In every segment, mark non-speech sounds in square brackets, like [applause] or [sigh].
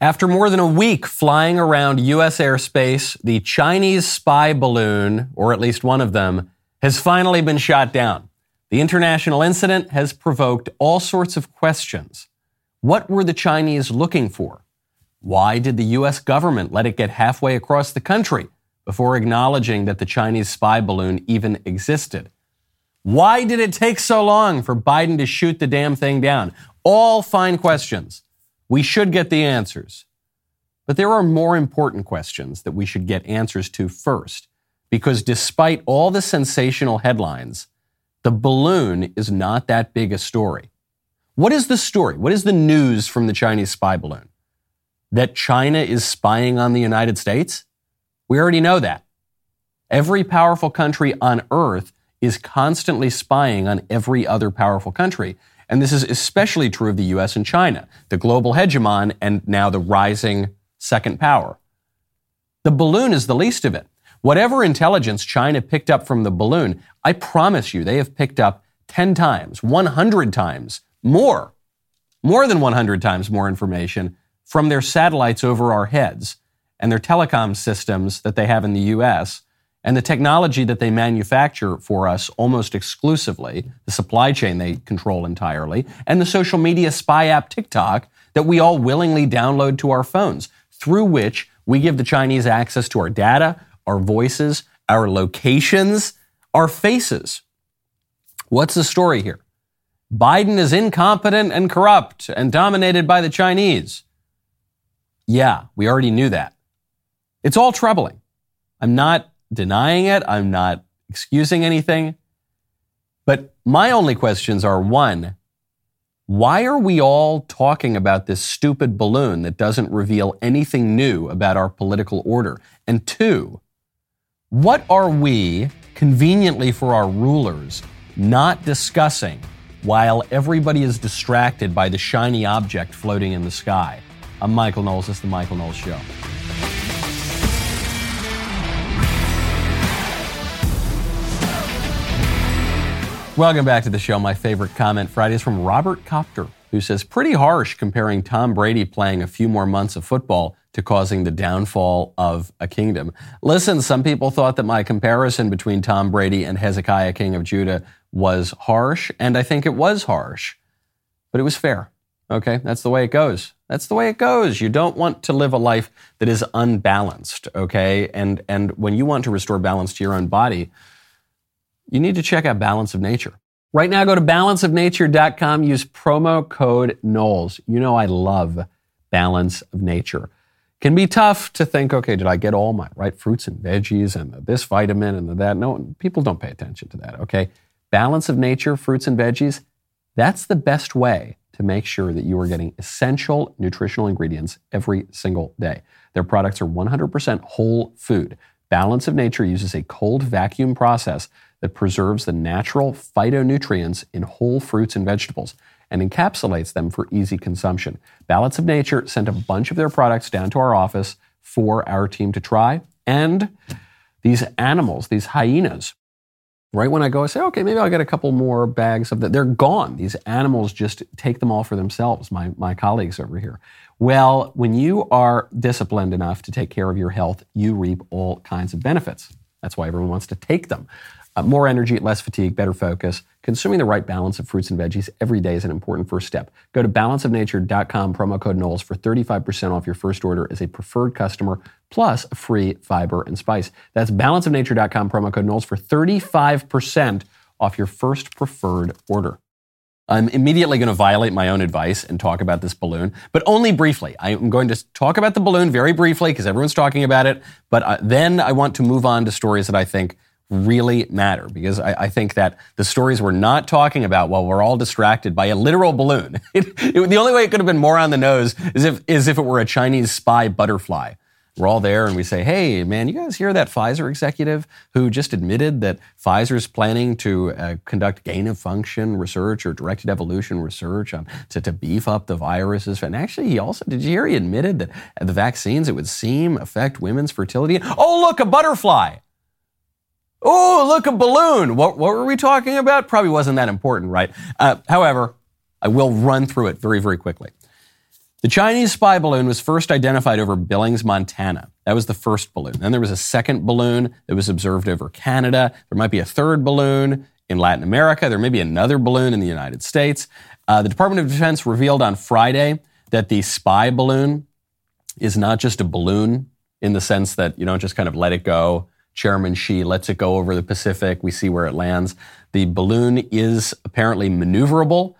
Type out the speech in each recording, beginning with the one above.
After more than a week flying around U.S. airspace, the Chinese spy balloon, or at least one of them, has finally been shot down. The international incident has provoked all sorts of questions. What were the Chinese looking for? Why did the U.S. government let it get halfway across the country before acknowledging that the Chinese spy balloon even existed? Why did it take so long for Biden to shoot the damn thing down? All fine questions. We should get the answers. But there are more important questions that we should get answers to first, because despite all the sensational headlines, the balloon is not that big a story. What is the story? What is the news from the Chinese spy balloon? That China is spying on the United States? We already know that. Every powerful country on earth is constantly spying on every other powerful country. And this is especially true of the US and China, the global hegemon and now the rising second power. The balloon is the least of it. Whatever intelligence China picked up from the balloon, I promise you they have picked up 10 times, 100 times more, more than 100 times more information from their satellites over our heads and their telecom systems that they have in the US and the technology that they manufacture for us almost exclusively, the supply chain they control entirely, and the social media spy app TikTok that we all willingly download to our phones, through which we give the Chinese access to our data, our voices, our locations, our faces. What's the story here? Biden is incompetent and corrupt and dominated by the Chinese. Yeah, we already knew that. It's all troubling. I'm not denying it. I'm not excusing anything. But my only questions are one, why are we all talking about this stupid balloon that doesn't reveal anything new about our political order? And two, what are we, conveniently for our rulers, not discussing while everybody is distracted by the shiny object floating in the sky? I'm Michael Knowles. This is The Michael Knowles Show. Welcome back to the show. My favorite comment Friday is from Robert Copter, who says, Pretty harsh comparing Tom Brady playing a few more months of football to causing the downfall of a kingdom. Listen, some people thought that my comparison between Tom Brady and Hezekiah, king of Judah, was harsh, and I think it was harsh, but it was fair. Okay, that's the way it goes. That's the way it goes. You don't want to live a life that is unbalanced, okay? And and when you want to restore balance to your own body, you need to check out Balance of Nature. Right now, go to balanceofnature.com, use promo code Knowles. You know I love Balance of Nature. Can be tough to think, okay, did I get all my right fruits and veggies and this vitamin and that? No, people don't pay attention to that, okay? Balance of Nature, fruits and veggies, that's the best way to make sure that you are getting essential nutritional ingredients every single day. Their products are 100% whole food. Balance of Nature uses a cold vacuum process that preserves the natural phytonutrients in whole fruits and vegetables and encapsulates them for easy consumption. Balance of Nature sent a bunch of their products down to our office for our team to try. And these animals, these hyenas, right when I go, I say, okay, maybe I'll get a couple more bags of that. They're gone. These animals just take them all for themselves, my, my colleagues over here. Well, when you are disciplined enough to take care of your health, you reap all kinds of benefits. That's why everyone wants to take them. Uh, more energy, less fatigue, better focus. Consuming the right balance of fruits and veggies every day is an important first step. Go to balanceofnature.com, promo code Knowles for 35% off your first order as a preferred customer, plus free fiber and spice. That's balanceofnature.com, promo code Knowles for 35% off your first preferred order. I'm immediately going to violate my own advice and talk about this balloon, but only briefly. I'm going to talk about the balloon very briefly because everyone's talking about it, but uh, then I want to move on to stories that I think really matter because I, I, think that the stories we're not talking about while we're all distracted by a literal balloon. [laughs] It, it, the only way it could have been more on the nose is if, is if it were a Chinese spy butterfly. We're all there and we say, hey, man, you guys hear that Pfizer executive who just admitted that Pfizer's planning to uh, conduct gain of function research or directed evolution research on, to, to beef up the viruses? And actually, he also, did you hear he admitted that the vaccines, it would seem, affect women's fertility? Oh, look, a butterfly. Oh, look, a balloon. What, what were we talking about? Probably wasn't that important, right? Uh, however, I will run through it very, very quickly. The Chinese spy balloon was first identified over Billings, Montana. That was the first balloon. Then there was a second balloon that was observed over Canada. There might be a third balloon in Latin America. There may be another balloon in the United States. Uh, the Department of Defense revealed on Friday that the spy balloon is not just a balloon in the sense that you don't just kind of let it go. Chairman Xi lets it go over the Pacific. We see where it lands. The balloon is apparently maneuverable.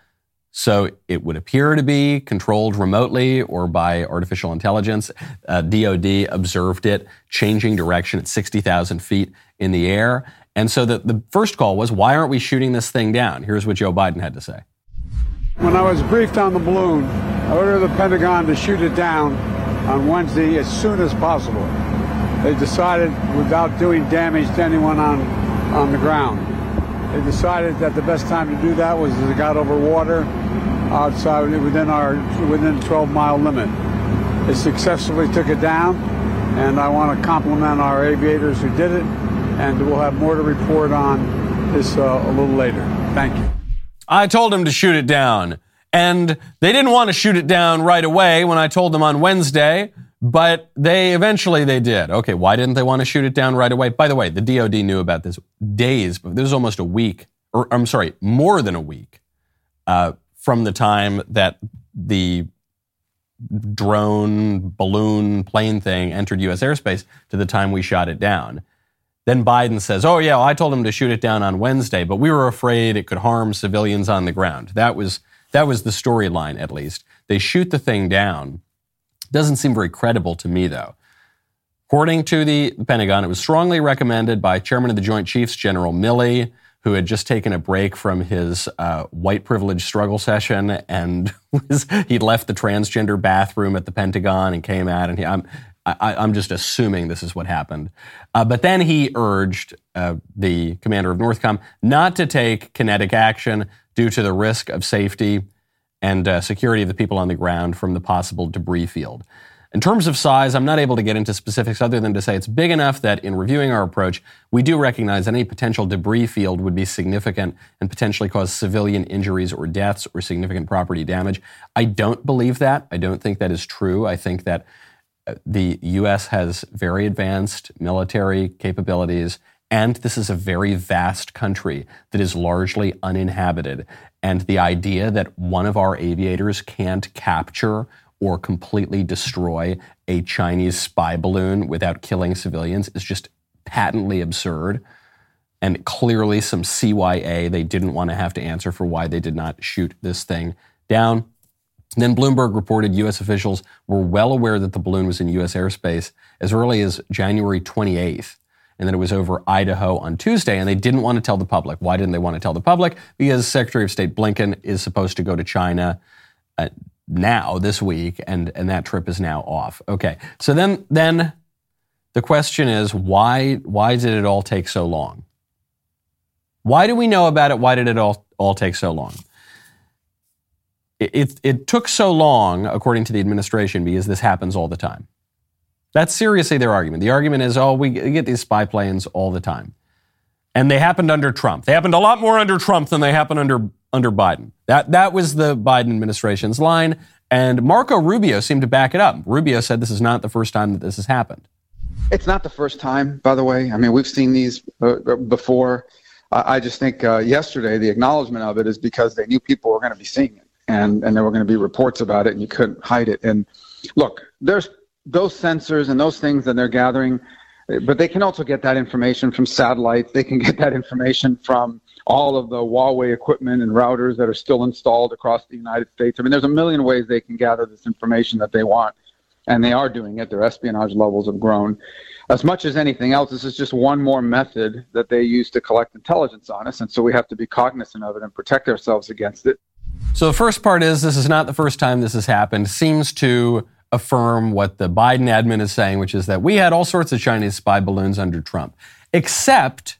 So it would appear to be controlled remotely or by artificial intelligence. Uh, DOD observed it changing direction at 60,000 feet in the air. And so the, the first call was, why aren't we shooting this thing down? Here's what Joe Biden had to say. When I was briefed on the balloon, I ordered the Pentagon to shoot it down on Wednesday as soon as possible. They decided, without doing damage to anyone on, on the ground, they decided that the best time to do that was as it got over water outside within our within 12 mile limit. They successfully took it down, and I want to compliment our aviators who did it, and we'll have more to report on this uh, a little later. Thank you. I told them to shoot it down. And they didn't want to shoot it down right away when I told them on Wednesday, but they eventually they did. Okay, why didn't they want to shoot it down right away? By the way, the DoD knew about this days, but this was almost a week, or I'm sorry, more than a week uh, from the time that the drone, balloon, plane thing entered U.S. airspace to the time we shot it down. Then Biden says, "Oh yeah, well, I told him to shoot it down on Wednesday, but we were afraid it could harm civilians on the ground." That was that was the storyline, at least. They shoot the thing down. Doesn't seem very credible to me, though. According to the Pentagon, it was strongly recommended by Chairman of the Joint Chiefs, General Milley, who had just taken a break from his uh, white privilege struggle session, and [laughs] was, he left the transgender bathroom at the Pentagon and came out. And he, I'm, I, am just assuming this is what happened. Uh, but then he urged uh, the commander of NORTHCOM not to take kinetic action due to the risk of safety and uh, security of the people on the ground from the possible debris field. In terms of size, I'm not able to get into specifics other than to say it's big enough that in reviewing our approach, we do recognize any potential debris field would be significant and potentially cause civilian injuries or deaths or significant property damage. I don't believe that. I don't think that is true. I think that the U.S. has very advanced military capabilities, and this is a very vast country that is largely uninhabited. And the idea that one of our aviators can't capture or completely destroy a Chinese spy balloon without killing civilians is just patently absurd. And clearly, some CYA, they didn't want to have to answer for why they did not shoot this thing down. Then Bloomberg reported U.S. officials were well aware that the balloon was in U.S. airspace as early as January 28th, and then it was over Idaho on Tuesday, and they didn't want to tell the public. Why didn't they want to tell the public? Because Secretary of State Blinken is supposed to go to China uh, now this week, and and that trip is now off. Okay, so then then the question is why why did it all take so long? Why do we know about it? Why did it all all take so long? It, it, it took so long, according to the administration, because this happens all the time. That's seriously their argument. The argument is, oh, we get these spy planes all the time. And they happened under Trump. They happened a lot more under Trump than they happened under, under Biden. That, that was the Biden administration's line. And Marco Rubio seemed to back it up. Rubio said this is not the first time that this has happened. It's not the first time, by the way. I mean, we've seen these uh, before. I just think uh, yesterday the acknowledgement of it is because they knew people were going to be seeing it and and there were going to be reports about it, and you couldn't hide it. And look, there's those sensors and those things that they're gathering, but they can also get that information from satellites. They can get that information from all of the Huawei equipment and routers that are still installed across the United States. I mean, there's a million ways they can gather this information that they want, and they are doing it. Their espionage levels have grown. As much as anything else, this is just one more method that they use to collect intelligence on us, and so we have to be cognizant of it and protect ourselves against it. So the first part is this is not the first time this has happened. Seems to affirm what the Biden admin is saying, which is that we had all sorts of Chinese spy balloons under Trump, except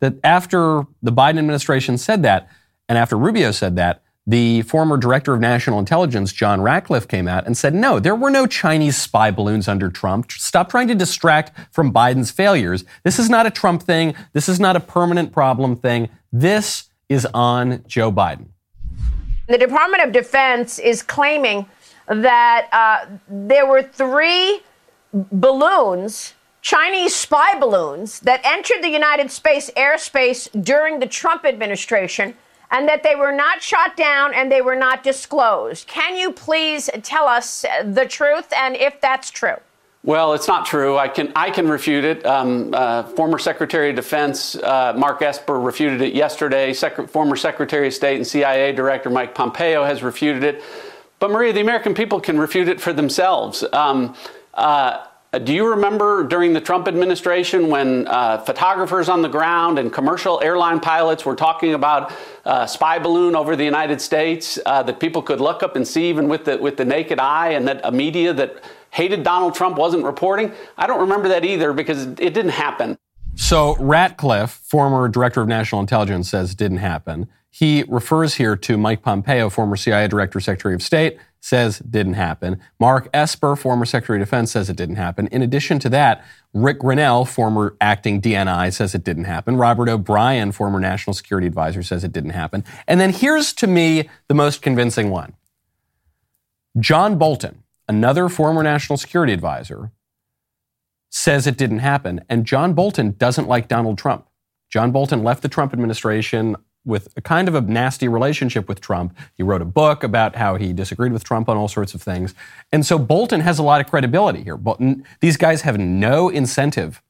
that after the Biden administration said that, and after Rubio said that, the former director of national intelligence, John Ratcliffe, came out and said, no, there were no Chinese spy balloons under Trump. Stop trying to distract from Biden's failures. This is not a Trump thing. This is not a permanent problem thing. This is on Joe Biden. The Department of Defense is claiming that uh, there were three balloons, Chinese spy balloons, that entered the United States airspace during the Trump administration and that they were not shot down and they were not disclosed. Can you please tell us the truth and if that's true? Well, it's not true. I can I can refute it. Um, uh, former Secretary of Defense uh, Mark Esper refuted it yesterday. Sec- former Secretary of State and CIA Director Mike Pompeo has refuted it. But Maria, the American people can refute it for themselves. Um, uh, do you remember during the Trump administration when uh, photographers on the ground and commercial airline pilots were talking about a uh, spy balloon over the United States uh, that people could look up and see even with the with the naked eye, and that a media that hated Donald Trump wasn't reporting? I don't remember that either because it didn't happen. So Ratcliffe, former director of national intelligence, says it didn't happen. He refers here to Mike Pompeo, former CIA director, secretary of state, says didn't happen. Mark Esper, former Secretary of Defense, says it didn't happen. In addition to that, Rick Grenell, former acting DNI, says it didn't happen. Robert O'Brien, former National Security Advisor, says it didn't happen. And then here's to me the most convincing one John Bolton, another former National Security Advisor, says it didn't happen. And John Bolton doesn't like Donald Trump. John Bolton left the Trump administration with a kind of a nasty relationship with Trump. He wrote a book about how he disagreed with Trump on all sorts of things. And so Bolton has a lot of credibility here. Bolton, these guys have no incentive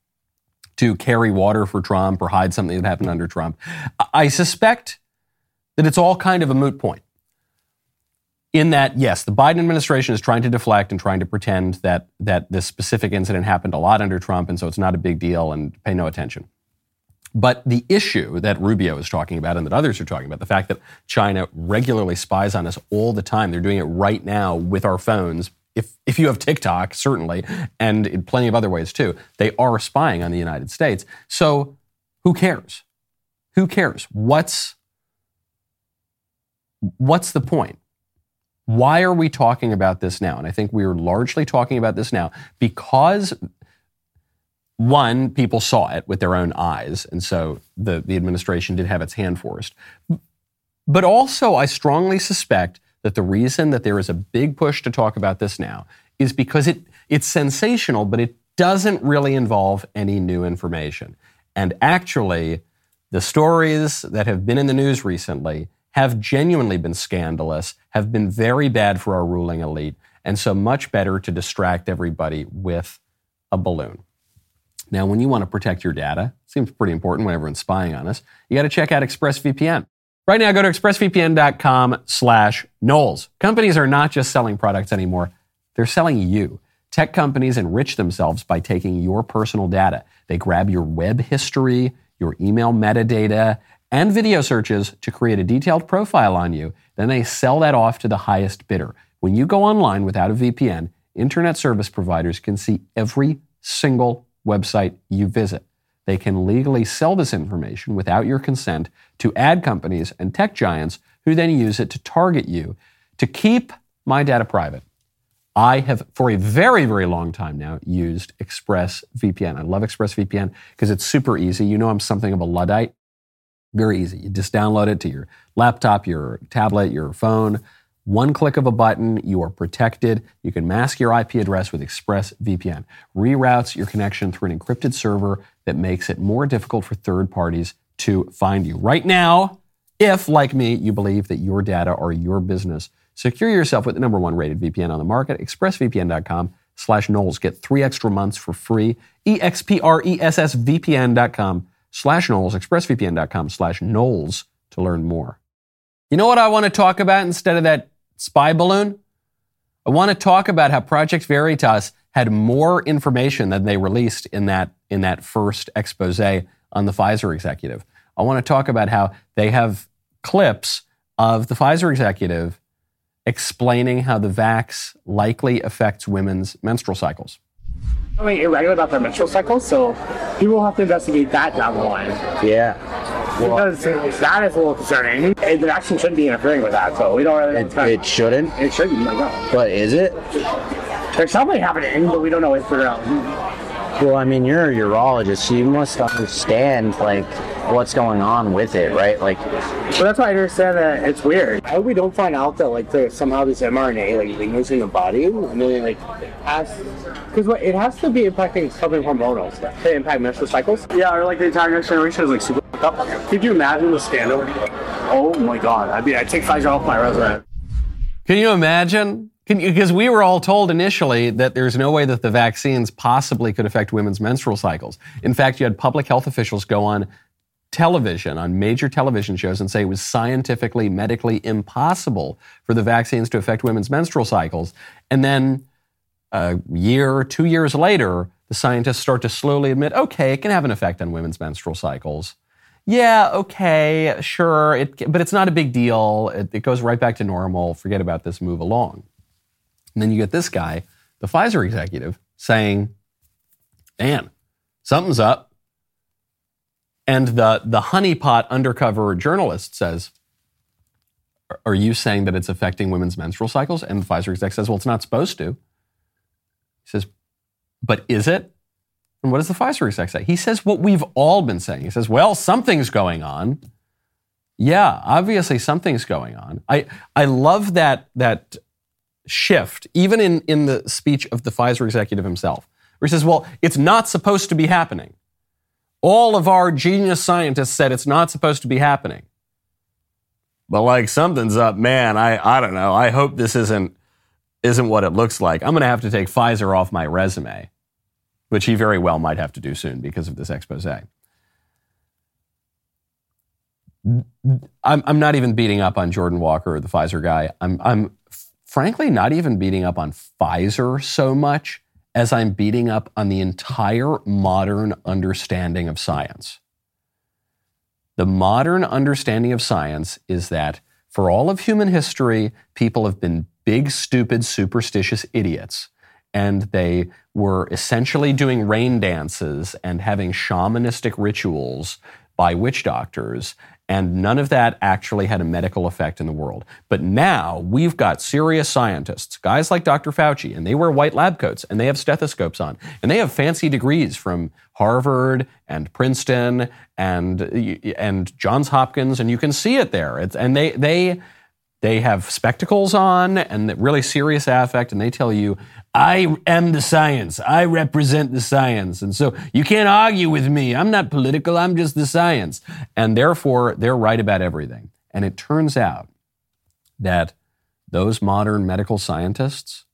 to carry water for Trump or hide something that happened under Trump. I suspect that it's all kind of a moot point. In that, yes, the Biden administration is trying to deflect and trying to pretend that that this specific incident happened a lot under Trump, and so it's not a big deal and pay no attention. But the issue that Rubio is talking about and that others are talking about, the fact that China regularly spies on us all the time, they're doing it right now with our phones. If, if you have TikTok, certainly, and in plenty of other ways too, they are spying on the United States. So who cares? Who cares? What's, what's the point? Why are we talking about this now? And I think we are largely talking about this now because one, people saw it with their own eyes, and so the, the administration did have its hand forced. But also, I strongly suspect that the reason that there is a big push to talk about this now is because it, it's sensational, but it doesn't really involve any new information. And actually, the stories that have been in the news recently have genuinely been scandalous, have been very bad for our ruling elite, and so much better to distract everybody with a balloon. Now, when you want to protect your data, seems pretty important when everyone's spying on us, you got to check out ExpressVPN. Right now, go to expressvpn.com slash Knowles. Companies are not just selling products anymore, they're selling you. Tech companies enrich themselves by taking your personal data. They grab your web history, your email metadata, and video searches to create a detailed profile on you. Then they sell that off to the highest bidder. When you go online without a VPN, internet service providers can see every single website you visit. They can legally sell this information without your consent to ad companies and tech giants who then use it to target you. To keep my data private, I have, for a very, very long time now, used ExpressVPN. I love ExpressVPN because it's super easy. You know, I'm something of a Luddite. Very easy. You just download it to your laptop, your tablet, your phone. One click of a button, you are protected. You can mask your IP address with ExpressVPN. Reroutes your connection through an encrypted server that makes it more difficult for third parties to find you. Right now, if, like me, you believe that your data are your business, secure yourself with the number one rated VPN on the market, expressvpn.com slash Knowles. Get three extra months for free. E-X-P-R-E-S-S-V-P-N.com slash Knowles, expressvpn.com slash Knowles to learn more. You know what I want to talk about instead of that spy balloon? I want to talk about how Project Veritas had more information than they released in that, in that first expose on the Pfizer executive. I want to talk about how they have clips of the Pfizer executive explaining how the vax likely affects women's menstrual cycles. Something irregular about their menstrual cycles, so people will have to investigate that down the line. Yeah because that is a little concerning. The vaccine shouldn't be interfering with that, so we don't really. It, it shouldn't. It shouldn't. Like, no. But is it? There's something happening, but we don't know what to figure out. Well, I mean, you're a urologist, so you must understand like what's going on with it, right? Like, But that's why I understand that it's weird. I hope we don't find out that like the, somehow this mRNA like lingers in the body and then it like has because what it has to be impacting something hormonal stuff to impact menstrual cycles. Yeah, or like the entire next generation is like super fucked up. Could you imagine the scandal? Oh my god! I mean, I take Pfizer off my resume. Can you imagine? Because we were all told initially that there's no way that the vaccines possibly could affect women's menstrual cycles. In fact, you had public health officials go on television, on major television shows, and say it was scientifically, medically impossible for the vaccines to affect women's menstrual cycles. And then a year, or two years later, the scientists start to slowly admit, okay, it can have an effect on women's menstrual cycles. Yeah, okay, sure, it, but it's not a big deal. It, it goes right back to normal. Forget about this, move along. And then you get this guy, the Pfizer executive, saying, man, something's up. And the, the honeypot undercover journalist says, Are you saying that it's affecting women's menstrual cycles? And the Pfizer exec says, Well, it's not supposed to. But is it? And what does the Pfizer exec say? He says what we've all been saying. He says, Well, something's going on. Yeah, obviously something's going on. I, I love that, that shift, even in, in the speech of the Pfizer executive himself, where he says, Well, it's not supposed to be happening. All of our genius scientists said it's not supposed to be happening. But like something's up, man. I, I don't know. I hope this isn't isn't what it looks like. I'm going to have to take Pfizer off my resume, which he very well might have to do soon because of this expose. I'm, I'm not even beating up on Jordan Walker or the Pfizer guy. I'm, I'm frankly not even beating up on Pfizer so much as I'm beating up on the entire modern understanding of science. The modern understanding of science is that for all of human history, people have been big, stupid, superstitious idiots. And they were essentially doing rain dances and having shamanistic rituals by witch doctors and none of that actually had a medical effect in the world. But now we've got serious scientists, guys like Dr. Fauci, and they wear white lab coats and they have stethoscopes on and they have fancy degrees from Harvard and Princeton and and Johns Hopkins, and you can see it there. It's, and they they they have spectacles on and really serious affect, and they tell you, I am the science. I represent the science. And so you can't argue with me. I'm not political. I'm just the science. And therefore, they're right about everything. And it turns out that those modern medical scientists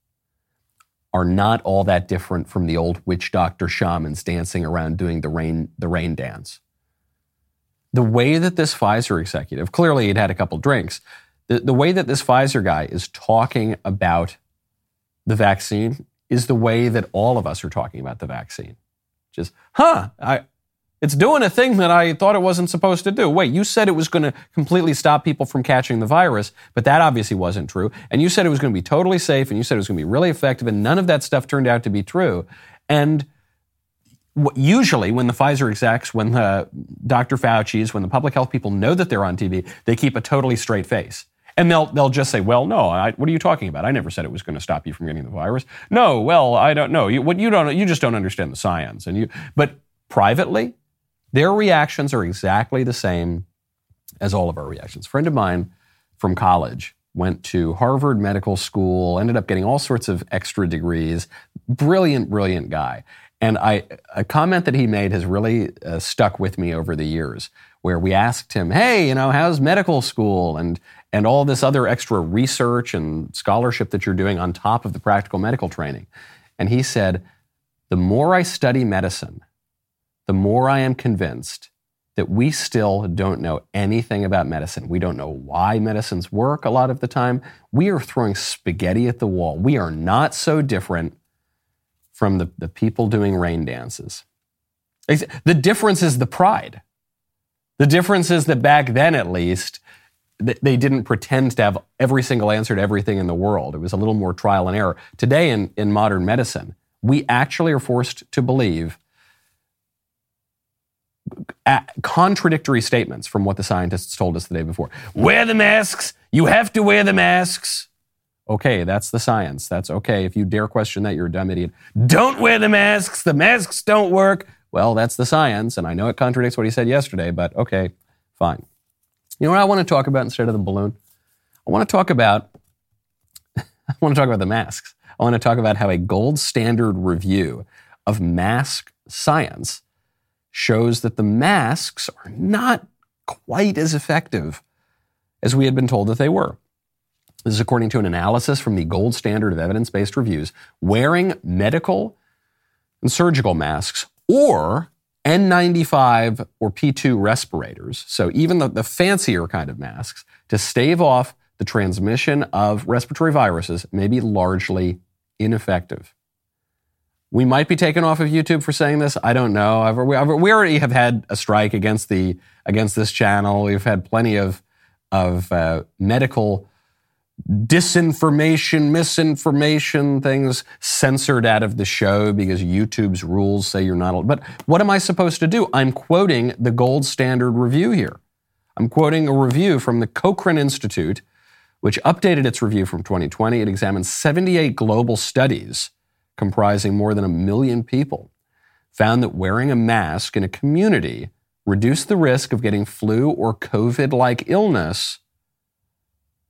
are not all that different from the old witch doctor shamans dancing around doing the rain, the rain dance. The way that this Pfizer executive, clearly he'd had a couple drinks, the, the way that this Pfizer guy is talking about the vaccine is the way that all of us are talking about the vaccine. Just, huh, I, it's doing a thing that I thought it wasn't supposed to do. Wait, you said it was going to completely stop people from catching the virus, but that obviously wasn't true. And you said it was going to be totally safe, and you said it was going to be really effective, and none of that stuff turned out to be true. And usually, when the Pfizer execs, when the Dr. Fauci's, when the public health people know that they're on TV, they keep a totally straight face. And they'll, they'll just say, well, no, I, what are you talking about? I never said it was going to stop you from getting the virus. No, well, I don't know. You, what you don't, you just don't understand the science. And you, but privately, their reactions are exactly the same as all of our reactions. A friend of mine from college went to Harvard Medical School, ended up getting all sorts of extra degrees. Brilliant, brilliant guy. And I, a comment that he made has really uh, stuck with me over the years, where we asked him, "Hey, you know, how's medical school?" and and all this other extra research and scholarship that you're doing on top of the practical medical training. And he said, The more I study medicine, the more I am convinced that we still don't know anything about medicine. We don't know why medicines work a lot of the time. We are throwing spaghetti at the wall. We are not so different from the, the people doing rain dances. The difference is the pride. The difference is that back then, at least, they didn't pretend to have every single answer to everything in the world. It was a little more trial and error. Today, in, in modern medicine, we actually are forced to believe contradictory statements from what the scientists told us the day before. Wear the masks. You have to wear the masks. Okay, that's the science. That's okay. If you dare question that, you're a dumb idiot. Don't wear the masks. The masks don't work. Well, that's the science. And I know it contradicts what he said yesterday, but okay, fine. You know what I want to talk about instead of the balloon? I want to talk about [laughs] I want to talk about the masks. I want to talk about how a gold standard review of mask science shows that the masks are not quite as effective as we had been told that they were. This is according to an analysis from the gold standard of evidence based reviews. Wearing medical and surgical masks or N95 or P2 respirators, so even the, the fancier kind of masks, to stave off the transmission of respiratory viruses may be largely ineffective. We might be taken off of YouTube for saying this. I don't know. we already have had a strike against the against this channel. We've had plenty of of uh, medical disinformation, misinformation, things censored out of the show because YouTube's rules say you're not. But what am I supposed to do? I'm quoting the gold standard review here. I'm quoting a review from the Cochrane Institute, which updated its review from 2020. It examined 78 global studies comprising more than a million people, found that wearing a mask in a community reduced the risk of getting flu or COVID like illness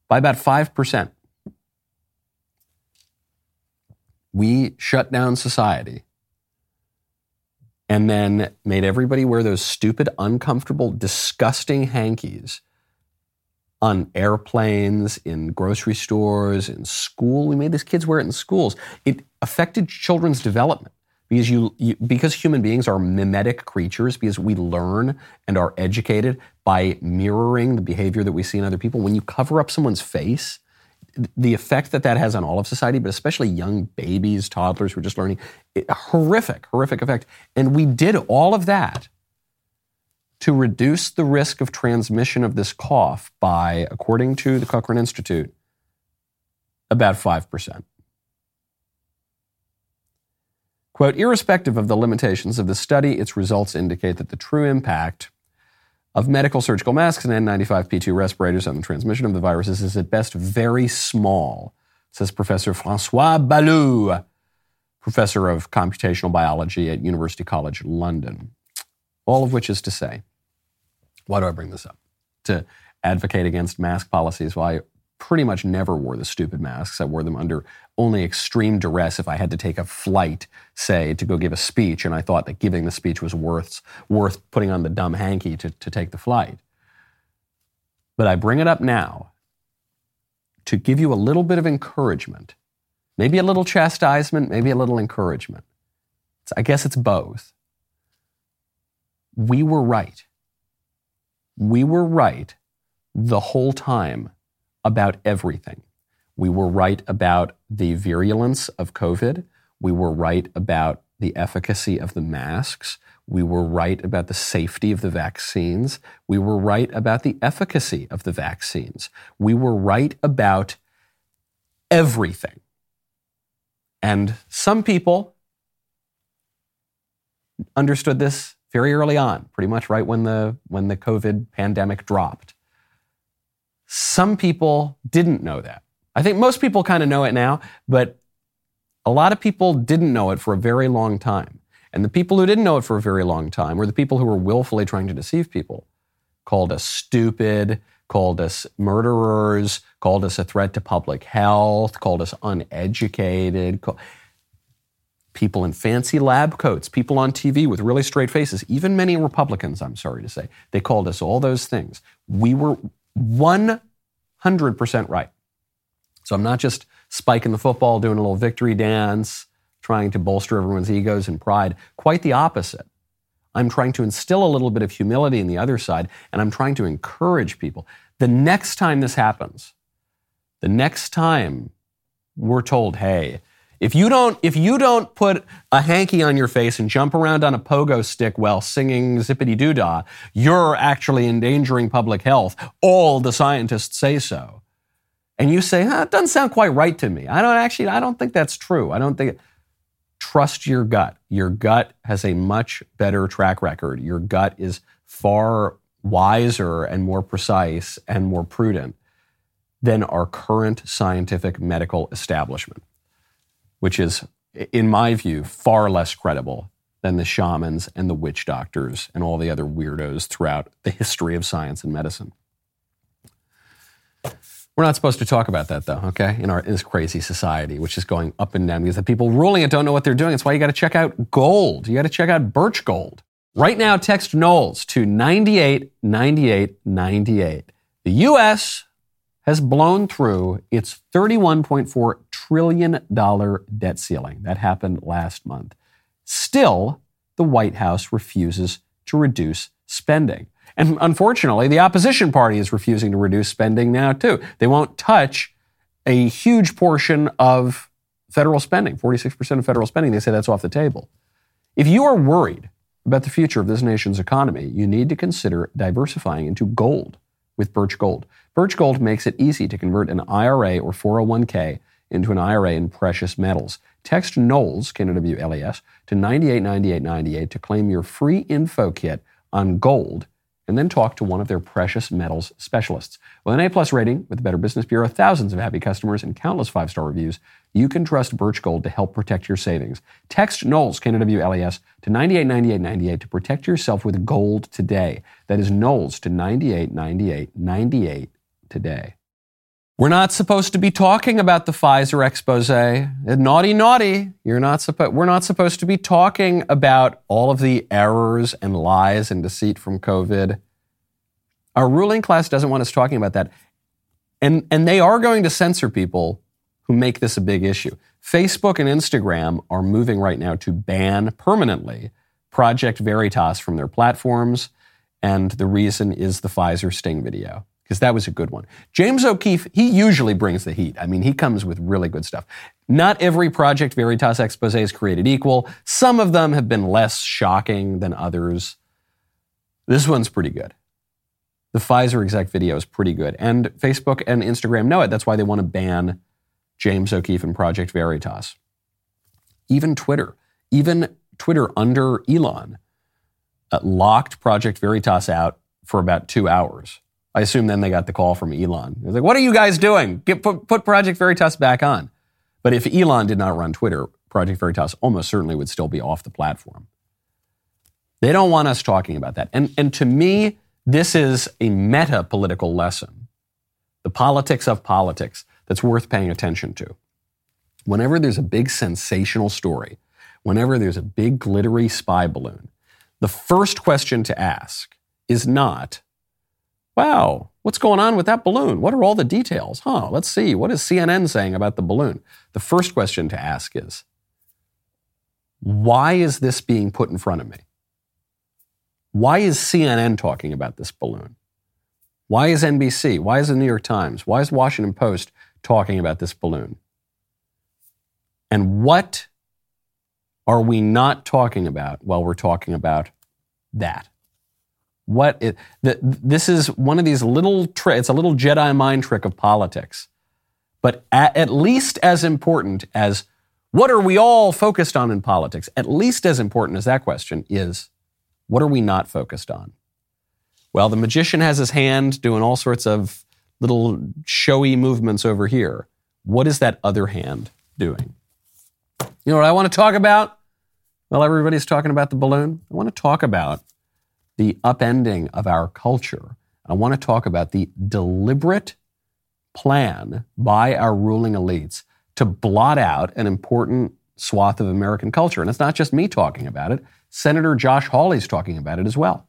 by about 5%. We shut down society and then made everybody wear those stupid, uncomfortable, disgusting hankies on airplanes, in grocery stores, in school. We made these kids wear it in schools. It affected children's development because you, you, because human beings are mimetic creatures because we learn and are educated by mirroring the behavior that we see in other people. When you cover up someone's face the effect that that has on all of society but especially young babies toddlers who are just learning it, horrific horrific effect. And we did all of that to reduce the risk of transmission of this cough by according to the Cochrane Institute about 5% Quote, irrespective of the limitations of the study, its results indicate that the true impact of medical surgical masks and N95P2 respirators on the transmission of the viruses is at best very small, says Professor Francois Balloux, professor of computational biology at University College London. All of which is to say, why do I bring this up? To advocate against mask policies. I pretty much never wore the stupid masks. I wore them under only extreme duress if I had to take a flight, say, to go give a speech, and I thought that giving the speech was worth, worth putting on the dumb hanky to, to take the flight. But I bring it up now to give you a little bit of encouragement, maybe a little chastisement, maybe a little encouragement. I guess it's both. We were right. We were right the whole time about everything. We were right about the virulence of COVID. We were right about the efficacy of the masks. We were right about the safety of the vaccines. We were right about the efficacy of the vaccines. We were right about everything. And some people understood this very early on, pretty much right when the, when the COVID pandemic dropped. Some people didn't know that. I think most people kind of know it now, but a lot of people didn't know it for a very long time. And the people who didn't know it for a very long time were the people who were willfully trying to deceive people, called us stupid, called us murderers, called us a threat to public health, called us uneducated. people in fancy lab coats, people on TV with really straight faces, even many Republicans, I'm sorry to say, they called us all those things. We were 100% right. So I'm not just spiking the football, doing a little victory dance, trying to bolster everyone's egos and pride. Quite the opposite. I'm trying to instill a little bit of humility in the other side, and I'm trying to encourage people. The next time this happens, the next time we're told, hey, if you don't, if you don't put a hanky on your face and jump around on a pogo stick while singing zippity doo dah, you're actually endangering public health. All the scientists say so. And you say, huh, it doesn't sound quite right to me. I don't actually, I don't think that's true. I don't think. Trust your gut. Your gut has a much better track record. Your gut is far wiser and more precise and more prudent than our current scientific medical establishment, which is, in my view, far less credible than the shamans and the witch doctors and all the other weirdos throughout the history of science and medicine. We're not supposed to talk about that, though, okay? In our in this crazy society, which is going up and down because the people ruling it don't know what they're doing. That's why you got to check out gold. You got to check out birch gold. Right now, text Knowles to 98 98 98. The U.S. has blown through its $31.4 trillion debt ceiling. That happened last month. Still, the White House refuses to reduce spending. And unfortunately, the opposition party is refusing to reduce spending now, too. They won't touch a huge portion of federal spending, 46% of federal spending. They say that's off the table. If you are worried about the future of this nation's economy, you need to consider diversifying into gold with Birch Gold. Birch Gold makes it easy to convert an IRA or 401k into an IRA in precious metals. Text Knowles, K-N-O-W-L-E-S, to 989898 to claim your free info kit on gold and then talk to one of their precious metals specialists. With an A-plus rating with the Better Business Bureau, thousands of happy customers, and countless five-star reviews, you can trust Birch Gold to help protect your savings. Text Knowles, K-N-O-W-L-E-S, to 989898 to protect yourself with gold today. That is Knowles to 989898 today. We're not supposed to be talking about the Pfizer expose. Naughty, naughty. You're not supposed. We're not supposed to be talking about all of the errors and lies and deceit from COVID. Our ruling class doesn't want us talking about that, and and they are going to censor people who make this a big issue. Facebook and Instagram are moving right now to ban permanently Project Veritas from their platforms, and the reason is the Pfizer sting video because that was a good one. James O'Keefe, he usually brings the heat. I mean, he comes with really good stuff. Not every Project Veritas expose is created equal. Some of them have been less shocking than others. This one's pretty good. The Pfizer exec video is pretty good. And Facebook and Instagram know it. That's why they want to ban James O'Keefe and Project Veritas. Even Twitter, even Twitter under Elon, uh, locked Project Veritas out for about two hours I assume then they got the call from Elon. It was like, what are you guys doing? Get, put, put Project Veritas back on. But if Elon did not run Twitter, Project Veritas almost certainly would still be off the platform. They don't want us talking about that. And, and to me, this is a meta political lesson, the politics of politics that's worth paying attention to. Whenever there's a big sensational story, whenever there's a big glittery spy balloon, the first question to ask is not, Wow, what's going on with that balloon? What are all the details? Huh, let's see. What is CNN saying about the balloon? The first question to ask is why is this being put in front of me? Why is CNN talking about this balloon? Why is NBC? Why is the New York Times? Why is Washington Post talking about this balloon? And what are we not talking about while we're talking about that? What it, the, this is one of these little tricks. It's a little Jedi mind trick of politics, but at, at least as important as what are we all focused on in politics? At least as important as that question is, what are we not focused on? Well, the magician has his hand doing all sorts of little showy movements over here. What is that other hand doing? You know what I want to talk about? Well, everybody's talking about the balloon. I want to talk about the upending of our culture. I want to talk about the deliberate plan by our ruling elites to blot out an important swath of American culture. And it's not just me talking about it. Senator Josh Hawley's talking about it as well.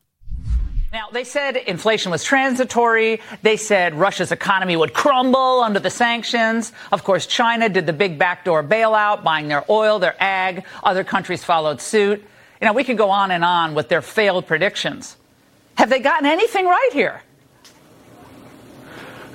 Now, they said inflation was transitory. They said Russia's economy would crumble under the sanctions. Of course, China did the big backdoor bailout, buying their oil, their ag. Other countries followed suit. You know, we could go on and on with their failed predictions. Have they gotten anything right here?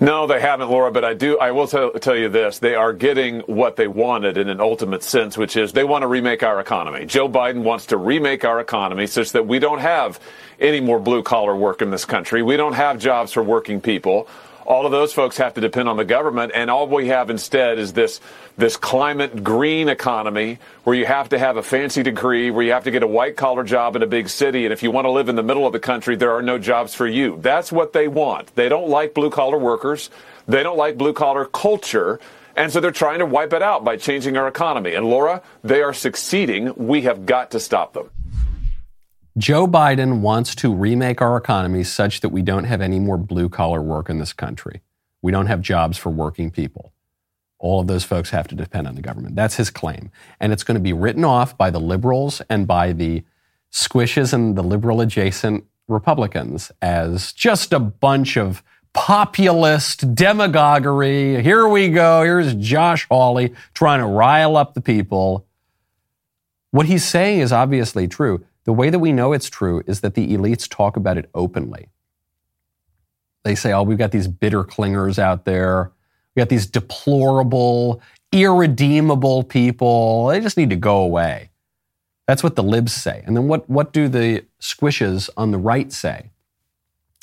No, they haven't, Laura. But I do. I will tell, tell, you this: they are getting what they wanted in an ultimate sense, which is they want to remake our economy. Joe Biden wants to remake our economy such that we don't have any more blue collar work in this country. We don't have jobs for working people. All of those folks have to depend on the government, and all we have instead is this this climate green economy where you have to have a fancy degree, where you have to get a white collar job in a big city, and if you want to live in the middle of the country, there are no jobs for you. That's what they want. They don't like blue collar workers. They don't like blue collar culture. And so they're trying to wipe it out by changing our economy. And Laura, they are succeeding. We have got to stop them. Joe Biden wants to remake our economy such that we don't have any more blue collar work in this country. We don't have jobs for working people. All of those folks have to depend on the government. That's his claim. And it's going to be written off by the liberals and by the squishes and the liberal adjacent Republicans as just a bunch of populist demagoguery. Here we go. Here's Josh Hawley trying to rile up the people. What he's saying is obviously true. The way that we know it's true is that the elites talk about it openly. They say, oh, we've got these bitter clingers out there. We got these deplorable, irredeemable people. They just need to go away. That's what the libs say. And then what, what do the squishes on the right say?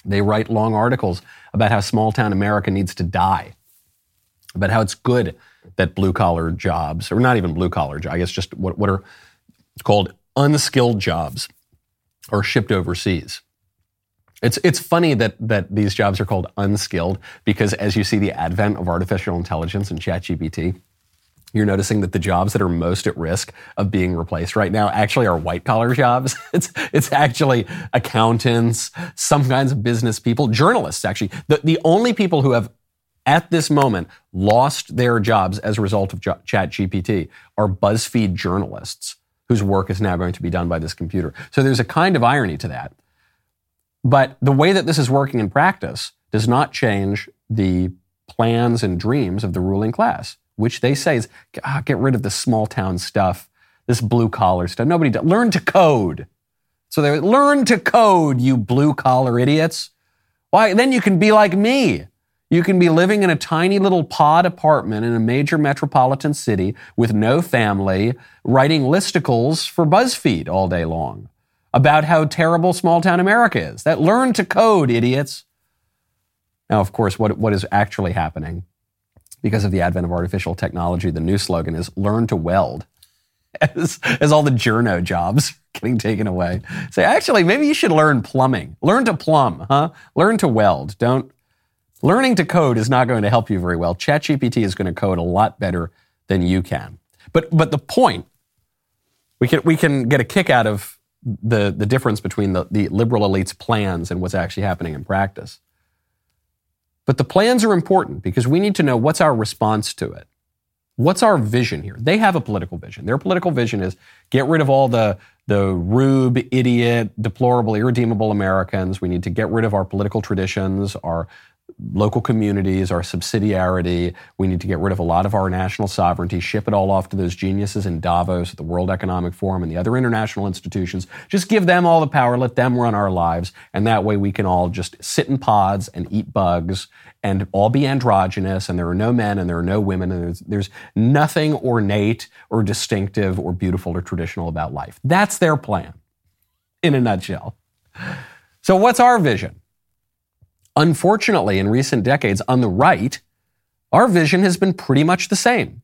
They write long articles about how small town America needs to die, about how it's good that blue collar jobs, or not even blue collar, jobs, I guess just what, what are called unskilled jobs are shipped overseas. It's, it's funny that, that these jobs are called unskilled because as you see the advent of artificial intelligence and ChatGPT, you're noticing that the jobs that are most at risk of being replaced right now actually are white collar jobs. [laughs] It's, it's actually accountants, some kinds of business people, journalists, actually. The, the only people who have at this moment lost their jobs as a result of Chat GPT are BuzzFeed journalists whose work is now going to be done by this computer. So there's a kind of irony to that. But the way that this is working in practice does not change the plans and dreams of the ruling class which they say is ah, get rid of the small town stuff, this blue collar stuff. Nobody does. Learn to code. So they learn to code, you blue collar idiots. Why? Then you can be like me. You can be living in a tiny little pod apartment in a major metropolitan city with no family, writing listicles for BuzzFeed all day long about how terrible small town America is. That learn to code, idiots. Now, of course, what, what is actually happening because of the advent of artificial technology, the new slogan is learn to weld. [laughs] As, as all the journo jobs [laughs] getting taken away. Say, actually, maybe you should learn plumbing. Learn to plumb, huh? Learn to weld. Don't learning to code is not going to help you very well. ChatGPT is going to code a lot better than you can. But but the point, we can we can get a kick out of the the difference between the, the liberal elite's plans and what's actually happening in practice. But the plans are important because we need to know what's our response to it. What's our vision here? They have a political vision. Their political vision is get rid of all the, the rube, idiot, deplorable, irredeemable Americans. We need to get rid of our political traditions, our local communities, our subsidiarity. We need to get rid of a lot of our national sovereignty, ship it all off to those geniuses in Davos, at the World Economic Forum, and the other international institutions. Just give them all the power, let them run our lives, and that way we can all just sit in pods and eat bugs and all be androgynous, and there are no men and there are no women, and there's, there's nothing ornate or distinctive or beautiful or traditional about life. That's their plan in a nutshell. So, what's our vision? Unfortunately, in recent decades, on the right, our vision has been pretty much the same.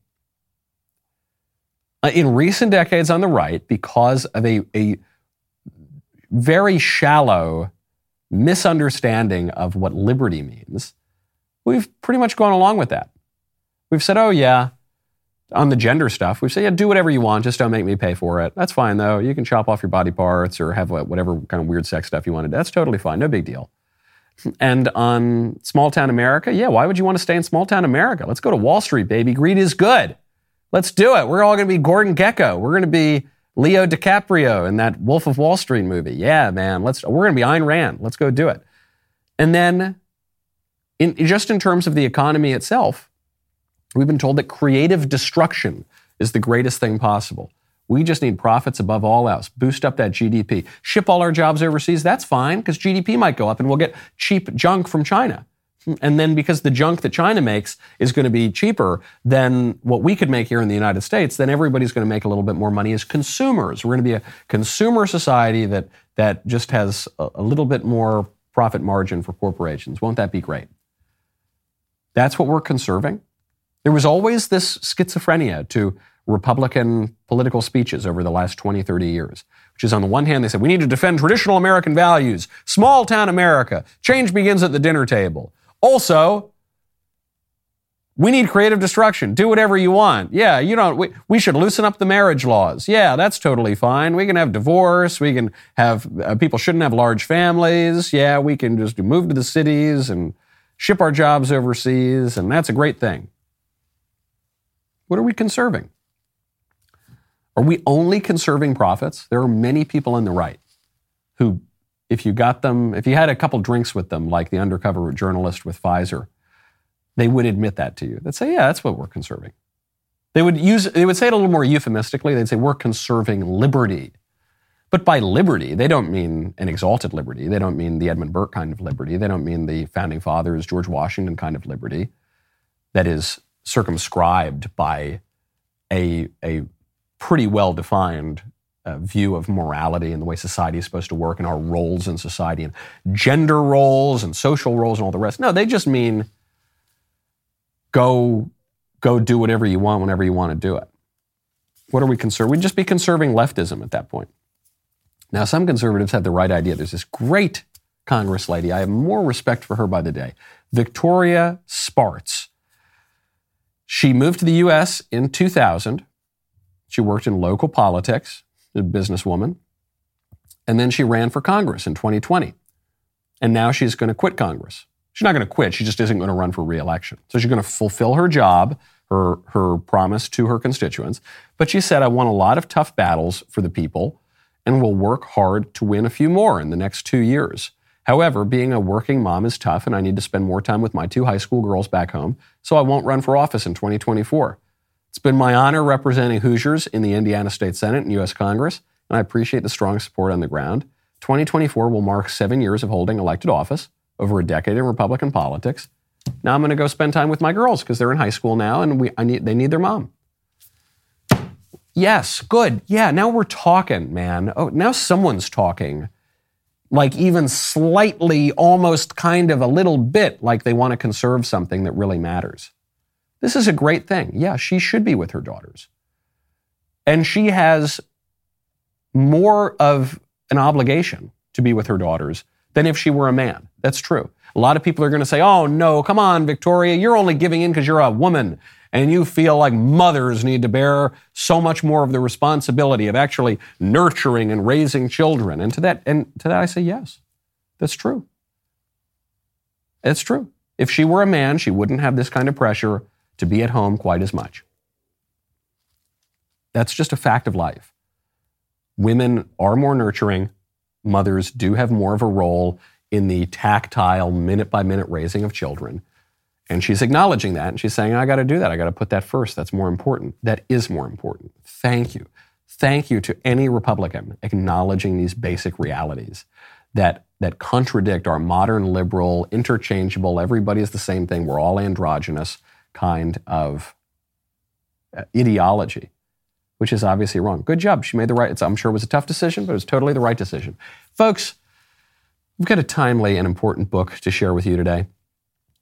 Uh, in recent decades on the right, because of a, a very shallow misunderstanding of what liberty means, we've pretty much gone along with that. We've said, oh, yeah, on the gender stuff, we've said, yeah, do whatever you want, just don't make me pay for it. That's fine, though. You can chop off your body parts or have whatever kind of weird sex stuff you want to do. That's totally fine. No big deal. And on small town America, yeah, why would you want to stay in small town America? Let's go to Wall Street, baby. Greed is good. Let's do it. We're all going to be Gordon Gekko. We're going to be Leo DiCaprio in that Wolf of Wall Street movie. Yeah, man. Let's. We're going to be Ayn Rand. Let's go do it. And then, in, just in terms of the economy itself, we've been told that creative destruction is the greatest thing possible. We just need profits above all else. Boost up that GDP. Ship all our jobs overseas. That's fine because GDP might go up and we'll get cheap junk from China. And then because the junk that China makes is going to be cheaper than what we could make here in the United States, then everybody's going to make a little bit more money as consumers. We're going to be a consumer society that, that just has a, a little bit more profit margin for corporations. Won't that be great? That's what we're conserving. There was always this schizophrenia to Republican political speeches over the last 20, 30 years, which is on the one hand, they said, we need to defend traditional American values, small town America. Change begins at the dinner table. Also, we need creative destruction. Do whatever you want. Yeah, you don't. We, we should loosen up the marriage laws. Yeah, that's totally fine. We can have divorce. We can have uh, people shouldn't have large families. Yeah, we can just move to the cities and ship our jobs overseas, and that's a great thing. What are we conserving? Are we only conserving profits? There are many people on the right who, if you got them, if you had a couple drinks with them, like the undercover journalist with Pfizer they would admit that to you. They'd say, yeah, that's what we're conserving. They would use, they would say it a little more euphemistically. They'd say, we're conserving liberty. But by liberty, they don't mean an exalted liberty. They don't mean the Edmund Burke kind of liberty. They don't mean the founding fathers, George Washington kind of liberty that is circumscribed by a, a pretty well defined uh, view of morality and the way society is supposed to work and our roles in society and gender roles and social roles and all the rest. No, they just mean go go do whatever you want whenever you want to do it. What are we conserving? We'd just be conserving leftism at that point. Now, some conservatives have the right idea. There's this great Congress lady. I have more respect for her by the day. Victoria Spartz. She moved to the U.S. in 2000. She worked in local politics, a businesswoman. And then she ran for Congress in 2020. And now she's going to quit Congress. She's not going to quit. She just isn't going to run for reelection. So she's going to fulfill her job, her, her promise to her constituents. But she said, I won a lot of tough battles for the people and will work hard to win a few more in the next two years. However, being a working mom is tough, and I need to spend more time with my two high school girls back home, so I won't run for office in 2024. It's been my honor representing Hoosiers in the Indiana State Senate and U.S. Congress, and I appreciate the strong support on the ground. 2024 will mark seven years of holding elected office over a decade in Republican politics. Now I'm going to go spend time with my girls because they're in high school now and we, I need, they need their mom. Yes, good. Yeah, now we're talking, man. Oh, now someone's talking. Like even slightly, almost kind of a little bit like they want to conserve something that really matters. This is a great thing. Yeah, she should be with her daughters. And she has more of an obligation to be with her daughters than if she were a man. That's true. A lot of people are going to say, oh, no, come on, Victoria, you're only giving in because you're a woman and you feel like mothers need to bear so much more of the responsibility of actually nurturing and raising children. And to that, and to that I say, yes, that's true. It's true. If she were a man, she wouldn't have this kind of pressure to be at home quite as much. That's just a fact of life. Women are more nurturing, mothers do have more of a role in the tactile, minute by minute raising of children. And she's acknowledging that. And she's saying, I got to do that. I got to put that first. That's more important. That is more important. Thank you. Thank you to any Republican acknowledging these basic realities that, that contradict our modern liberal, interchangeable, everybody is the same thing, we're all androgynous kind of uh, ideology which is obviously wrong. Good job. She made the right, I'm sure it was a tough decision, but it was totally the right decision. Folks, we've got a timely and important book to share with you today.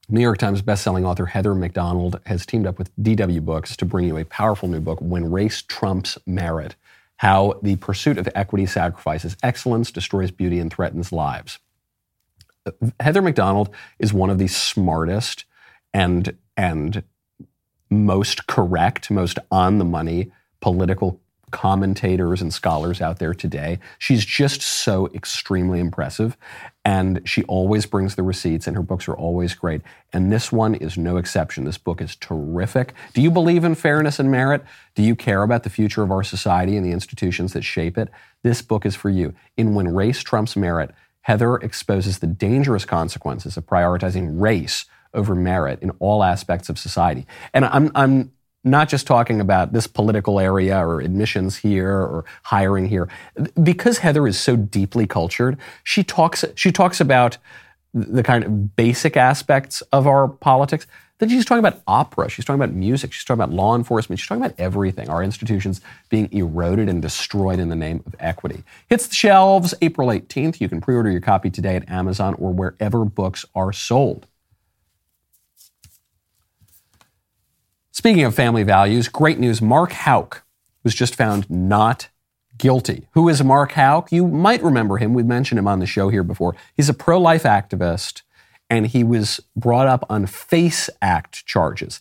New York Times bestselling author Heather Mac Donald has teamed up with DW Books to bring you a powerful new book, When Race Trumps Merit How the Pursuit of Equity Sacrifices Excellence, Destroys Beauty, and Threatens Lives. Heather Mac Donald is one of the smartest and, and most correct, most on the money political commentators and scholars out there today. She's just so extremely impressive. And she always brings the receipts, and her books are always great. And this one is no exception. This book is terrific. Do you believe in fairness and merit? Do you care about the future of our society and the institutions that shape it? This book is for you. In When Race Trumps Merit, Heather exposes the dangerous consequences of prioritizing race over merit in all aspects of society. And I'm, I'm not just talking about this political area or admissions here or hiring here. Because Heather is so deeply cultured, she talks she talks about the kind of basic aspects of our politics. Then she's talking about opera, she's talking about music, she's talking about law enforcement, she's talking about everything. Our institutions being eroded and destroyed in the name of equity. Hits the shelves April 18th. You can pre-order your copy today at Amazon or wherever books are sold. Speaking of family values, great news. Mark Houck was just found not guilty. Who is Mark Houck? You might remember him. We've mentioned him on the show here before. He's a pro life activist, and he was brought up on FACE Act charges.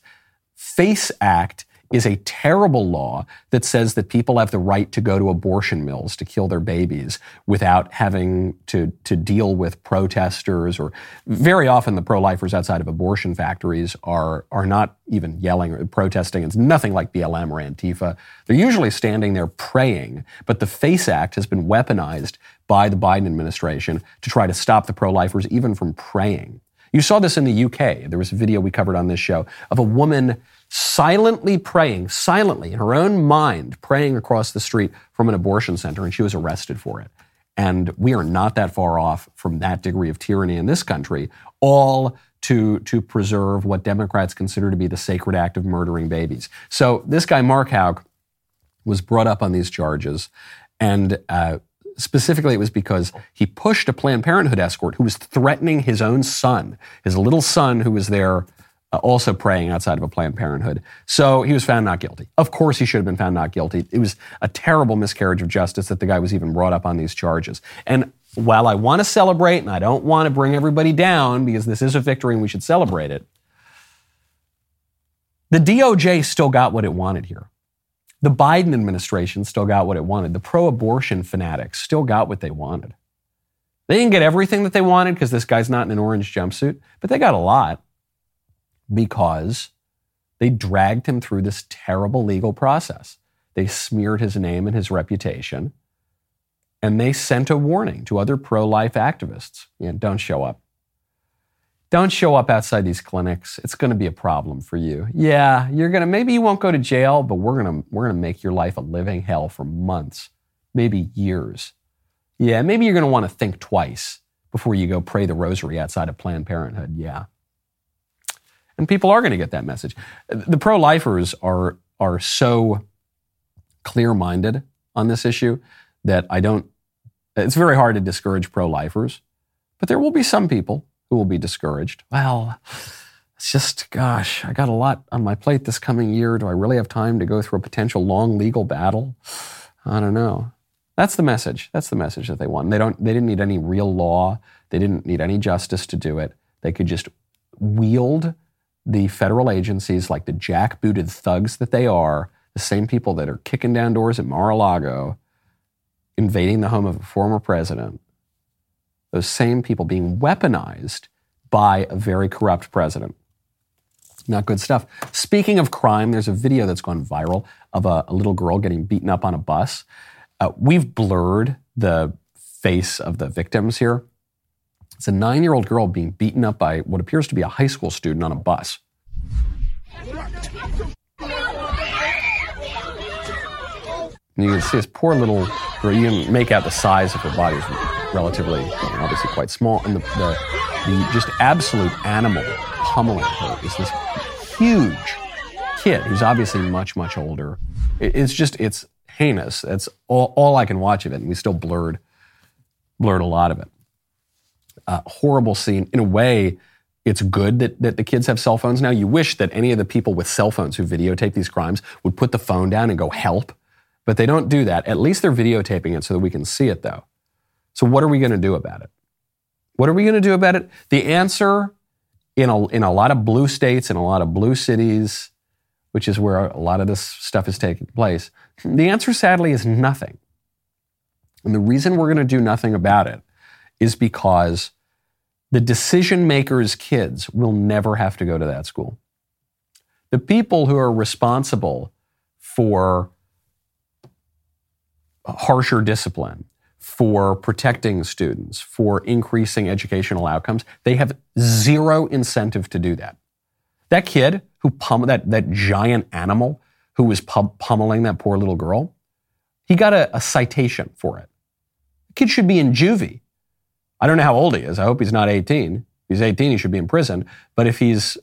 FACE Act is a terrible law that says that people have the right to go to abortion mills to kill their babies without having to, to deal with protesters or very often the pro-lifers outside of abortion factories are, are not even yelling or protesting. It's nothing like BLM or Antifa. They're usually standing there praying, but the FACE Act has been weaponized by the Biden administration to try to stop the pro-lifers even from praying. You saw this in the UK. There was a video we covered on this show of a woman silently praying, silently in her own mind, praying across the street from an abortion center, and she was arrested for it. And we are not that far off from that degree of tyranny in this country, all to, to preserve what Democrats consider to be the sacred act of murdering babies. So this guy, Mark Houck, was brought up on these charges. And uh, specifically, it was because he pushed a Planned Parenthood escort who was threatening his own son, his little son who was there uh, also praying outside of a Planned Parenthood. So he was found not guilty. Of course, he should have been found not guilty. It was a terrible miscarriage of justice that the guy was even brought up on these charges. And while I want to celebrate and I don't want to bring everybody down because this is a victory and we should celebrate it, the DOJ still got what it wanted here. The Biden administration still got what it wanted. The pro abortion fanatics still got what they wanted. They didn't get everything that they wanted because this guy's not in an orange jumpsuit, but they got a lot because they dragged him through this terrible legal process. They smeared his name and his reputation, and they sent a warning to other pro life activists. You know, don't show up. Don't show up outside these clinics. It's going to be a problem for you. Yeah, you're going to, maybe you won't go to jail, but we're going to, we're going to make your life a living hell for months, maybe years. Yeah, maybe you're going to want to think twice before you go pray the rosary outside of Planned Parenthood. Yeah. And people are going to get that message. The pro lifers are, are so clear minded on this issue that I don't, it's very hard to discourage pro lifers, but there will be some people who will be discouraged. Well, it's just, gosh, I got a lot on my plate this coming year. Do I really have time to go through a potential long legal battle? I don't know. That's the message. That's the message that they want. They don't. They didn't need any real law. They didn't need any justice to do it. They could just wield the federal agencies, like the jackbooted thugs that they are, the same people that are kicking down doors at Mar a Lago, invading the home of a former president, those same people being weaponized by a very corrupt president. Not good stuff. Speaking of crime, there's a video that's gone viral of a, a little girl getting beaten up on a bus. Uh, we've blurred the face of the victims here. It's a nine year old girl being beaten up by what appears to be a high school student on a bus. And you can see this poor little girl. You can make out the size of her body is relatively, obviously quite small, and the, the, the just absolute animal pummeling her is this huge kid who's obviously much much older. It, it's just it's heinous. That's all, all I can watch of it, and we still blurred blurred a lot of it uh, horrible scene. In a way, it's good that, that the kids have cell phones now. You wish that any of the people with cell phones who videotape these crimes would put the phone down and go help, but they don't do that. At least they're videotaping it so that we can see it, though. So, what are we going to do about it? What are we going to do about it? The answer in a, in a lot of blue states, in a lot of blue cities, which is where a lot of this stuff is taking place, the answer sadly is nothing. And the reason we're going to do nothing about it is because the decision makers' kids will never have to go to that school. The people who are responsible for harsher discipline, for protecting students, for increasing educational outcomes, they have zero incentive to do that. That kid who pummeled that, that giant animal who was pummeling that poor little girl, he got a, a citation for it. The kid should be in juvie. I don't know how old he is. I hope he's not 18. If he's 18, he should be in prison. But if he's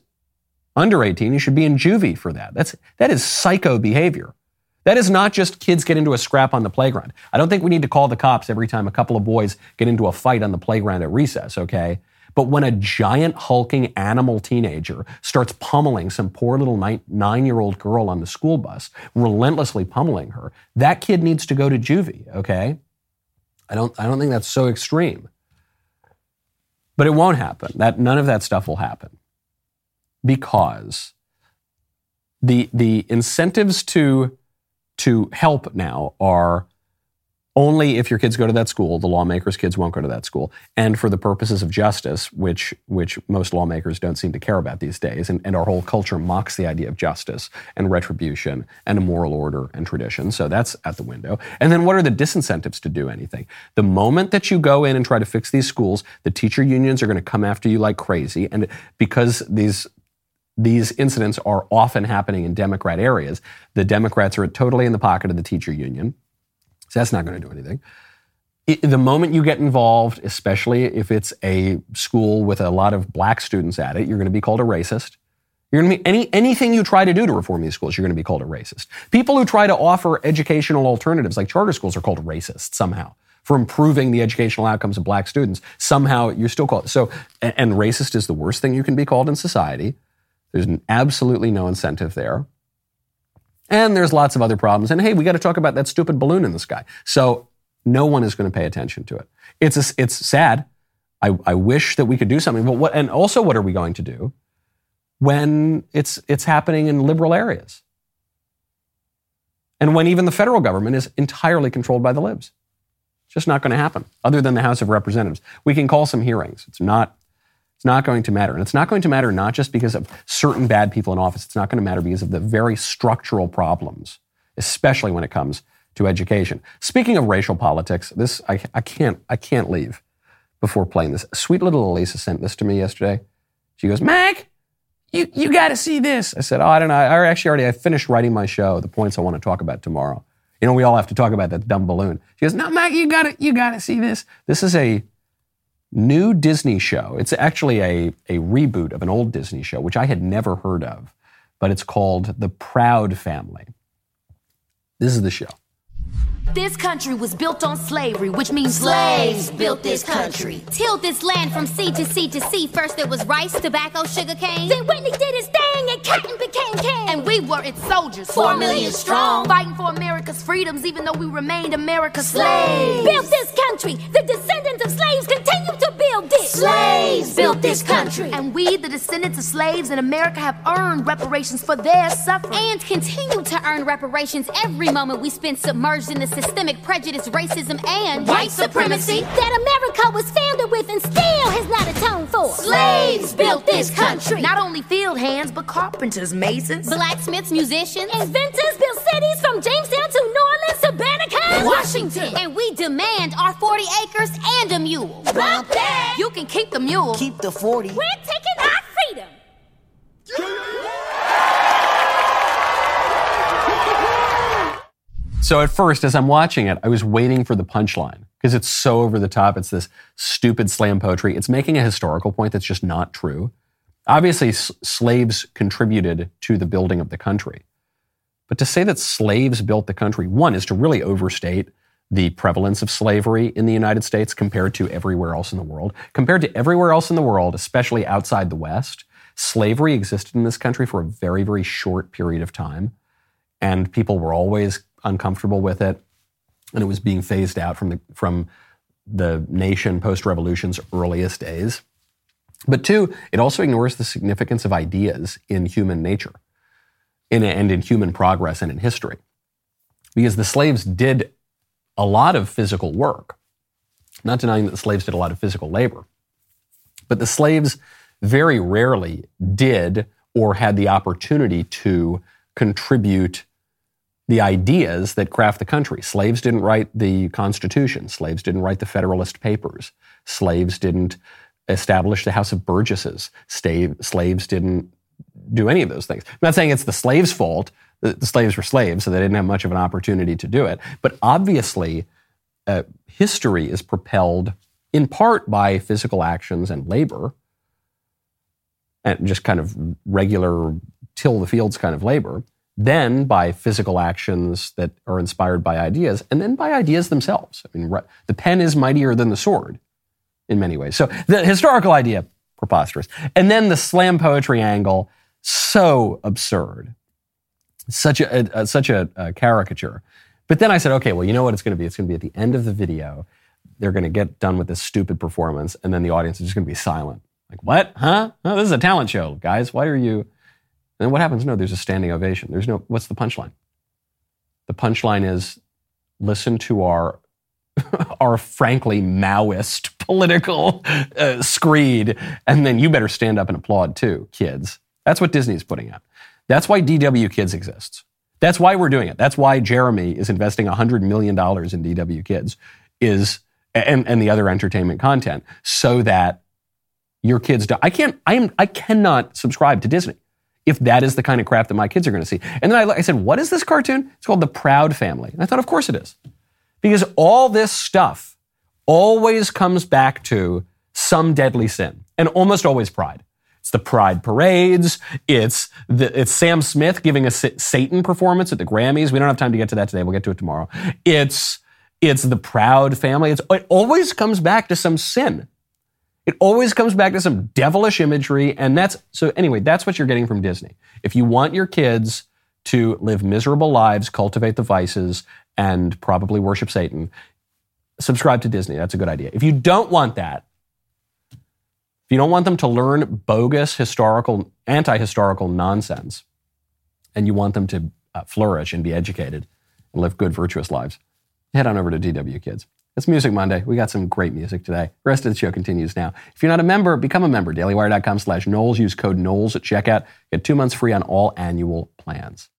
under 18, he should be in juvie for that. That's, that is psycho behavior. That is not just kids get into a scrap on the playground. I don't think we need to call the cops every time a couple of boys get into a fight on the playground at recess, okay? But when a giant hulking animal teenager starts pummeling some poor little nine year old girl on the school bus, relentlessly pummeling her, that kid needs to go to juvie, okay? I don't, I don't think that's so extreme. But it won't happen. That, none of that stuff will happen because the, the incentives to, to help now are only if your kids go to that school, the lawmakers' kids won't go to that school. And for the purposes of justice, which, which most lawmakers don't seem to care about these days, and, and our whole culture mocks the idea of justice and retribution and a moral order and tradition. So that's at the window. And then what are the disincentives to do anything? The moment that you go in and try to fix these schools, the teacher unions are going to come after you like crazy. And because these these incidents are often happening in Democrat areas. The Democrats are totally in the pocket of the teacher union. So that's not going to do anything. It, the moment you get involved, especially if it's a school with a lot of black students at it, you're going to be called a racist. You're going to be any anything you try to do to reform these schools, you're going to be called a racist. People who try to offer educational alternatives, like charter schools, are called racist somehow for improving the educational outcomes of black students. Somehow you're still called so. And, and racist is the worst thing you can be called in society. There's absolutely no incentive there. And there's lots of other problems. And hey, we got to talk about that stupid balloon in the sky. So no one is going to pay attention to it. It's a, it's sad. I, I wish that we could do something. But what and also what are we going to do when it's it's happening in liberal areas? And when even the federal government is entirely controlled by the libs. It's just not going to happen, other than the House of Representatives. We can call some hearings. It's not it's not going to matter. And it's not going to matter not just because of certain bad people in office. It's not going to matter because of the very structural problems, especially when it comes to education. Speaking of racial politics, this I, I can't I can't leave before playing this. Sweet little Alissa sent this to me yesterday. She goes, Mac, you, you got to see this. I said, oh, I don't know. I actually already I finished writing my show, the points I want to talk about tomorrow. You know, we all have to talk about that dumb balloon. She goes, no, Mac, you got to you got to see this. This is a new Disney show. It's actually a, a reboot of an old Disney show, which I had never heard of, but it's called The Proud Family. This is the show. This country was built on slavery, which means slaves built this country. Tilled this land from sea to sea to sea. First there was rice, tobacco, sugar cane. Then Whitney did his thing and cotton became king. And we were its soldiers, four million strong. Fighting for America's freedoms, even though we remained America's slaves. Built this country. The descendants of slaves continue to build this. Slaves built this country. And we, the descendants of slaves in America, have earned reparations for their suffering. And continue to earn reparations every moment we spend submerged in the systemic prejudice, racism, and white supremacy that America was founded with and still has not atoned for. Slaves built this country. Not only field hands, but carpenters, masons, blacksmiths, musicians, inventors built cities from Jamestown Washington. And we demand our 40 acres and a mule. Bump that! You can keep the mule. Keep the 40. We're taking our freedom. So at first, as I'm watching it, I was waiting for the punchline because it's so over the top. It's this stupid slam poetry. It's making a historical point that's just not true. Obviously, s- slaves contributed to the building of the country. But to say that slaves built the country, one, is to really overstate the prevalence of slavery in the United States compared to everywhere else in the world. Compared to everywhere else in the world, especially outside the West, slavery existed in this country for a very, very short period of time. And people were always uncomfortable with it, and it was being phased out from the from the nation post revolution's earliest days. But two, it also ignores the significance of ideas in human nature, in, and in human progress and in history, because the slaves did a lot of physical work. Not denying that the slaves did a lot of physical labor, but the slaves very rarely did or had the opportunity to contribute the ideas that craft the country. Slaves didn't write the Constitution. Slaves didn't write the Federalist Papers. Slaves didn't establish the House of Burgesses. Slaves didn't do any of those things. I'm not saying it's the slaves' fault. The, the slaves were slaves, so they didn't have much of an opportunity to do it. But obviously, uh, history is propelled in part by physical actions and labor, and just kind of regular till the fields kind of labor then by physical actions that are inspired by ideas, and then by ideas themselves. I mean, the pen is mightier than the sword. in many ways. So the historical idea, preposterous. And then the slam poetry angle, so absurd. Such a, a such a, a caricature. But then I said, okay, well, you know what it's going to be? It's going to be at the end of the video. They're going to get done with this stupid performance, and then the audience is just going to be silent. Like, what? Huh? This is a talent show, guys. Why are you? And then what happens? No, there's a standing ovation. There's no, what's the punchline? The punchline is listen to our [laughs] our frankly Maoist political uh, screed, and then you better stand up and applaud too, kids. That's what Disney is putting out. That's why DW Kids exists. That's why we're doing it. That's why Jeremy is investing $100 million in DW Kids is, and, and the other entertainment content so that your kids do. I can't, I am, I cannot subscribe to Disney if that is the kind of crap that my kids are going to see. And then I, I said, what is this cartoon? It's called The Proud Family. And I thought, of course it is. Because all this stuff always comes back to some deadly sin and almost always pride. It's the pride parades. It's the, it's Sam Smith giving a Satan performance at the Grammys. We don't have time to get to that today. We'll get to it tomorrow. It's it's the proud family. It's, it always comes back to some sin. It always comes back to some devilish imagery, and that's so. Anyway, that's what you're getting from Disney. If you want your kids to live miserable lives, cultivate the vices, and probably worship Satan, subscribe to Disney. That's a good idea. If you don't want that, you don't want them to learn bogus historical, anti-historical nonsense, and you want them to uh, flourish and be educated and live good, virtuous lives, head on over to DW Kids. It's Music Monday. We got some great music today. The rest of the show continues now. If you're not a member, become a member. DailyWire.com slash Knowles. Use code Knowles at checkout. Get two months free on all annual plans.